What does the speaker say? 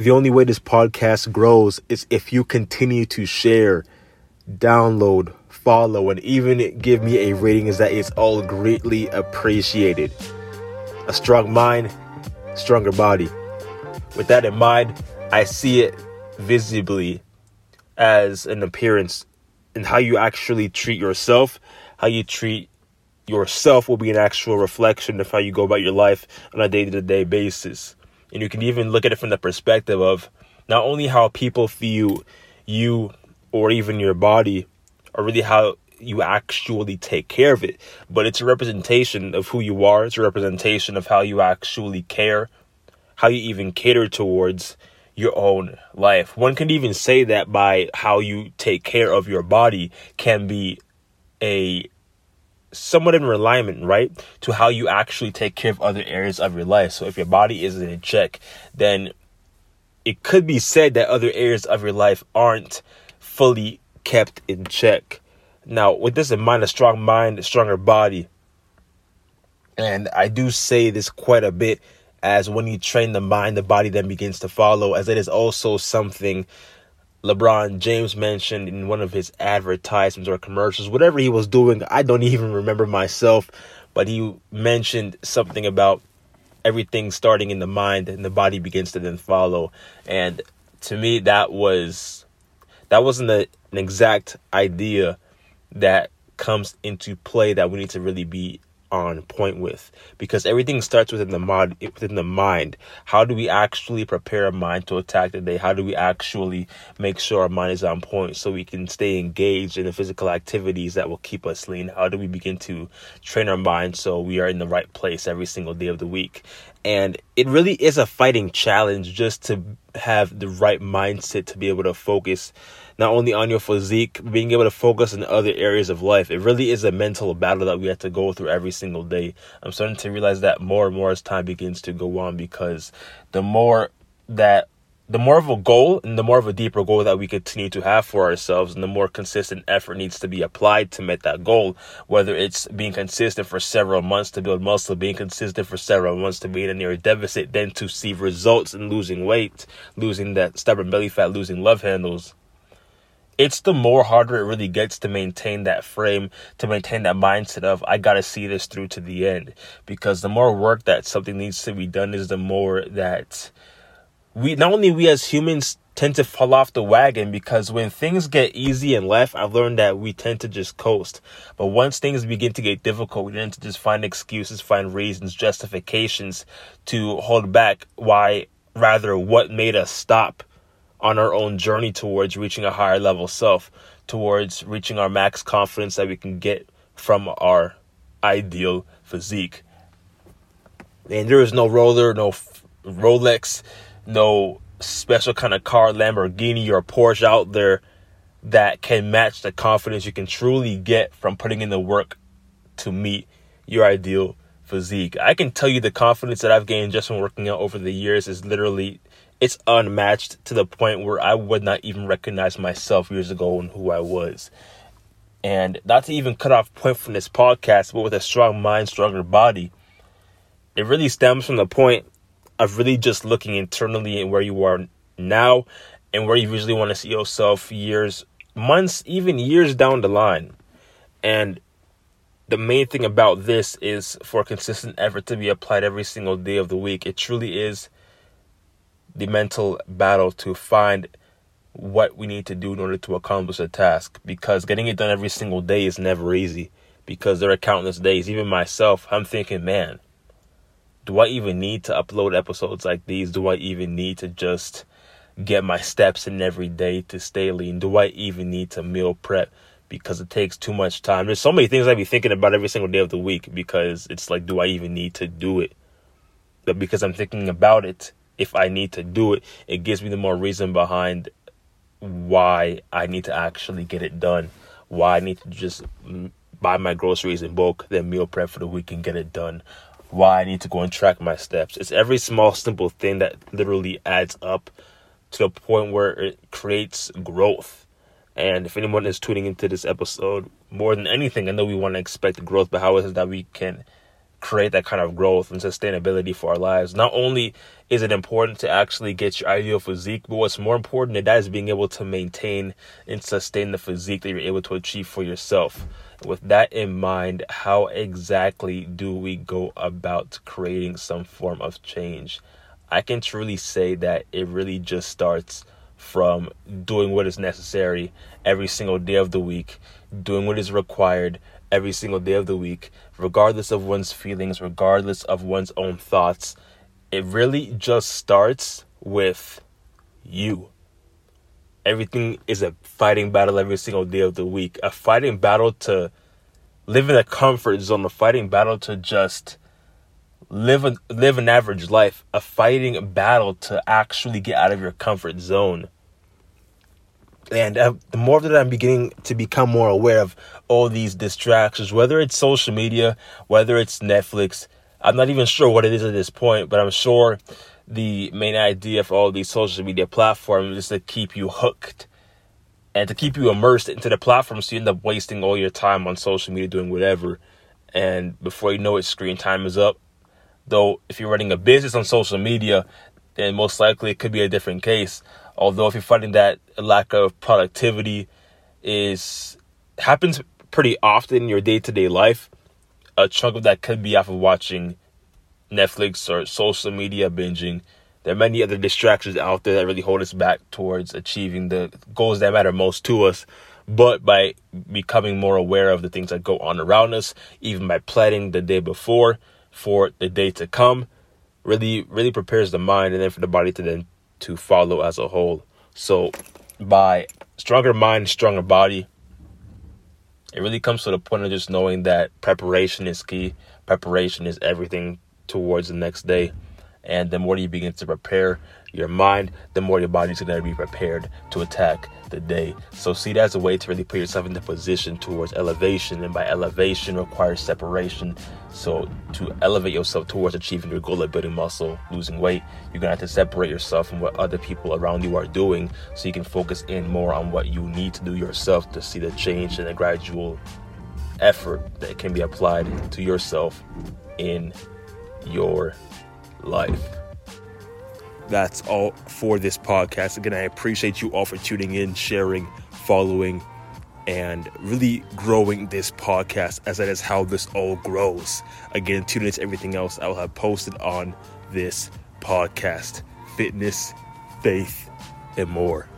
the only way this podcast grows is if you continue to share, download, follow, and even give me a rating, is that it's all greatly appreciated. A strong mind, stronger body. With that in mind, I see it visibly as an appearance and how you actually treat yourself, how you treat yourself will be an actual reflection of how you go about your life on a day to day basis. And you can even look at it from the perspective of not only how people view you or even your body, or really how you actually take care of it, but it's a representation of who you are. It's a representation of how you actually care, how you even cater towards your own life. One can even say that by how you take care of your body can be a somewhat in alignment, right, to how you actually take care of other areas of your life. So if your body isn't in check, then it could be said that other areas of your life aren't fully kept in check. Now, with this in mind, a strong mind, a stronger body. And I do say this quite a bit as when you train the mind, the body then begins to follow, as it is also something LeBron James mentioned in one of his advertisements or commercials, whatever he was doing, I don't even remember myself, but he mentioned something about everything starting in the mind and the body begins to then follow. And to me, that was that wasn't a, an exact idea that comes into play that we need to really be on point with. Because everything starts within the mod within the mind. How do we actually prepare our mind to attack the day? How do we actually make sure our mind is on point so we can stay engaged in the physical activities that will keep us lean? How do we begin to train our mind so we are in the right place every single day of the week and it really is a fighting challenge just to have the right mindset to be able to focus not only on your physique, being able to focus in other areas of life. It really is a mental battle that we have to go through every single day. I'm starting to realize that more and more as time begins to go on because the more that the more of a goal and the more of a deeper goal that we continue to have for ourselves and the more consistent effort needs to be applied to meet that goal whether it's being consistent for several months to build muscle being consistent for several months to be in a near deficit then to see results in losing weight losing that stubborn belly fat losing love handles it's the more harder it really gets to maintain that frame, to maintain that mindset of, I gotta see this through to the end. Because the more work that something needs to be done is the more that we, not only we as humans tend to fall off the wagon because when things get easy in life, I've learned that we tend to just coast. But once things begin to get difficult, we tend to just find excuses, find reasons, justifications to hold back why, rather, what made us stop on our own journey towards reaching a higher level self, towards reaching our max confidence that we can get from our ideal physique. And there is no roller, no Rolex, no special kind of car, Lamborghini or Porsche out there that can match the confidence you can truly get from putting in the work to meet your ideal physique. I can tell you the confidence that I've gained just from working out over the years is literally it's unmatched to the point where I would not even recognize myself years ago and who I was. And not to even cut off point from this podcast, but with a strong mind, stronger body, it really stems from the point of really just looking internally and where you are now and where you usually want to see yourself years, months, even years down the line. And the main thing about this is for consistent effort to be applied every single day of the week. It truly is the mental battle to find what we need to do in order to accomplish a task because getting it done every single day is never easy because there are countless days even myself i'm thinking man do i even need to upload episodes like these do i even need to just get my steps in every day to stay lean do i even need to meal prep because it takes too much time there's so many things i be thinking about every single day of the week because it's like do i even need to do it but because i'm thinking about it if I need to do it, it gives me the more reason behind why I need to actually get it done. Why I need to just buy my groceries in bulk, then meal prep for the week and get it done. Why I need to go and track my steps. It's every small, simple thing that literally adds up to the point where it creates growth. And if anyone is tuning into this episode, more than anything, I know we want to expect growth, but how is it that we can create that kind of growth and sustainability for our lives. Not only is it important to actually get your ideal physique, but what's more important than that is being able to maintain and sustain the physique that you're able to achieve for yourself. With that in mind, how exactly do we go about creating some form of change? I can truly say that it really just starts from doing what is necessary every single day of the week, doing what is required every single day of the week, regardless of one's feelings, regardless of one's own thoughts. It really just starts with you. Everything is a fighting battle every single day of the week. A fighting battle to live in a comfort zone, a fighting battle to just live a, live an average life, a fighting battle to actually get out of your comfort zone. And uh, the more that I'm beginning to become more aware of all these distractions, whether it's social media, whether it's Netflix, I'm not even sure what it is at this point, but I'm sure the main idea for all these social media platforms is to keep you hooked and to keep you immersed into the platform so you end up wasting all your time on social media doing whatever. And before you know it, screen time is up. Though, if you're running a business on social media, then most likely it could be a different case. Although if you're finding that lack of productivity is happens pretty often in your day-to-day life, a chunk of that could be off of watching Netflix or social media binging. There are many other distractions out there that really hold us back towards achieving the goals that matter most to us. But by becoming more aware of the things that go on around us, even by planning the day before for the day to come, really really prepares the mind and then for the body to then to follow as a whole. So, by stronger mind, stronger body, it really comes to the point of just knowing that preparation is key. Preparation is everything towards the next day. And the more you begin to prepare your mind, the more your body's going to be prepared to attack the day. So see that as a way to really put yourself in the position towards elevation. And by elevation requires separation. So to elevate yourself towards achieving your goal of building muscle, losing weight, you're gonna have to separate yourself from what other people around you are doing so you can focus in more on what you need to do yourself to see the change and the gradual effort that can be applied to yourself in your life. That's all for this podcast. Again, I appreciate you all for tuning in, sharing, following, and really growing this podcast as that is how this all grows. Again, tune into everything else I will have posted on this podcast fitness, faith, and more.